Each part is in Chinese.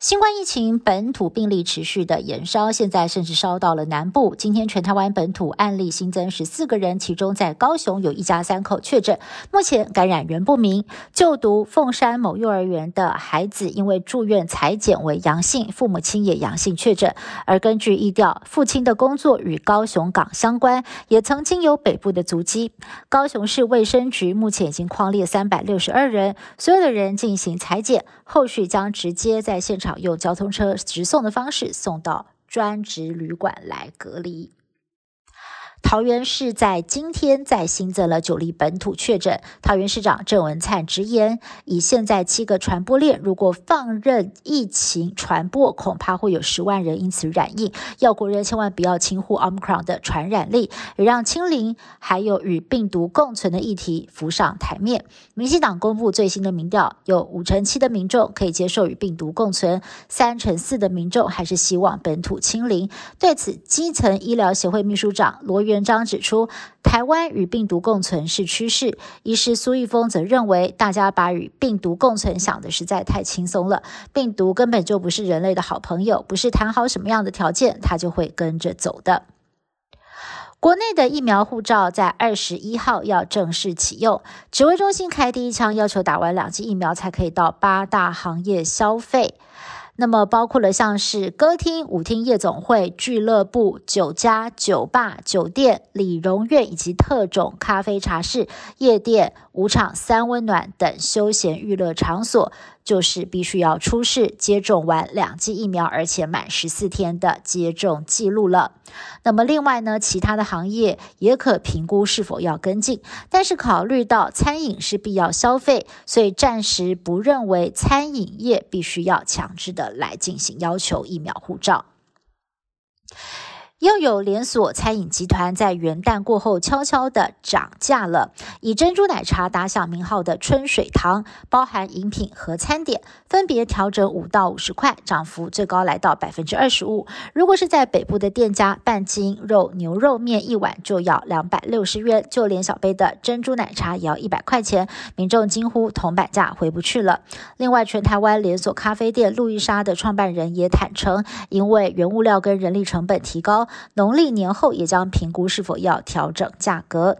新冠疫情本土病例持续的延烧，现在甚至烧到了南部。今天全台湾本土案例新增十四个人，其中在高雄有一家三口确诊，目前感染源不明。就读凤山某幼儿园的孩子因为住院裁检为阳性，父母亲也阳性确诊。而根据疫调，父亲的工作与高雄港相关，也曾经有北部的足迹。高雄市卫生局目前已经框列三百六十二人，所有的人进行裁检，后续将直接在现场。用交通车直送的方式送到专职旅馆来隔离。桃园市在今天再新增了九例本土确诊。桃园市长郑文灿直言，以现在七个传播链，如果放任疫情传播，恐怕会有十万人因此染疫。要国人千万不要轻忽 Omicron 的传染力，也让清零还有与病毒共存的议题浮上台面。民进党公布最新的民调，有五成七的民众可以接受与病毒共存，三成四的民众还是希望本土清零。对此，基层医疗协会秘书长罗源。文章指出，台湾与病毒共存是趋势。医师苏玉峰则认为，大家把与病毒共存想的实在太轻松了。病毒根本就不是人类的好朋友，不是谈好什么样的条件，它就会跟着走的。国内的疫苗护照在二十一号要正式启用，指挥中心开第一枪，要求打完两剂疫苗才可以到八大行业消费。那么包括了像是歌厅、舞厅、夜总会、俱乐部、酒家、酒吧、酒店、理容院以及特种咖啡茶室、夜店、舞场、三温暖等休闲娱乐场所。就是必须要出示接种完两剂疫苗，而且满十四天的接种记录了。那么另外呢，其他的行业也可评估是否要跟进，但是考虑到餐饮是必要消费，所以暂时不认为餐饮业必须要强制的来进行要求疫苗护照。又有连锁餐饮集团在元旦过后悄悄的涨价了，以珍珠奶茶打响名号的春水堂，包含饮品和餐点，分别调整五到五十块，涨幅最高来到百分之二十五。如果是在北部的店家，半斤肉牛肉面一碗就要两百六十元，就连小杯的珍珠奶茶也要一百块钱，民众惊呼铜板价回不去了。另外，全台湾连锁咖啡店路易莎的创办人也坦诚，因为原物料跟人力成本提高。农历年后也将评估是否要调整价格。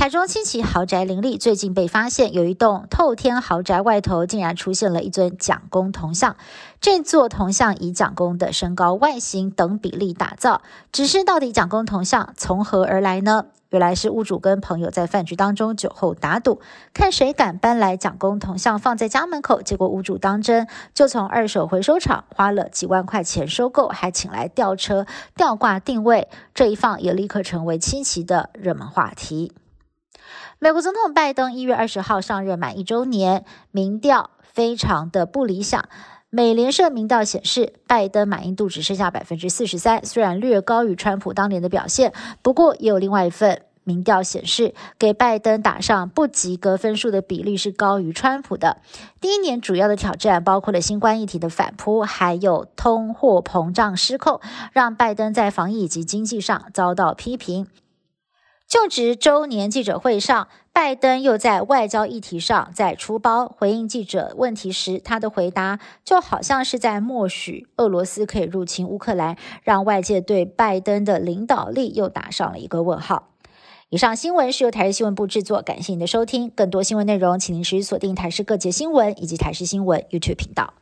台中七期豪宅林立，最近被发现有一栋透天豪宅外头竟然出现了一尊蒋公铜像。这座铜像以蒋公的身高、外形等比例打造，只是到底蒋公铜像从何而来呢？原来是屋主跟朋友在饭局当中酒后打赌，看谁敢搬来蒋公铜像放在家门口。结果屋主当真，就从二手回收厂花了几万块钱收购，还请来吊车吊挂定位。这一放也立刻成为亲戚的热门话题。美国总统拜登一月二十号上任满一周年，民调非常的不理想。美联社民调显示，拜登满意度只剩下百分之四十三，虽然略高于川普当年的表现，不过也有另外一份民调显示，给拜登打上不及格分数的比例是高于川普的。第一年主要的挑战包括了新冠疫情的反扑，还有通货膨胀失控，让拜登在防疫以及经济上遭到批评。就职周年记者会上，拜登又在外交议题上再出包，回应记者问题时，他的回答就好像是在默许俄罗斯可以入侵乌克兰，让外界对拜登的领导力又打上了一个问号。以上新闻是由台视新闻部制作，感谢您的收听。更多新闻内容，请您持续锁定台视各界新闻以及台视新闻 YouTube 频道。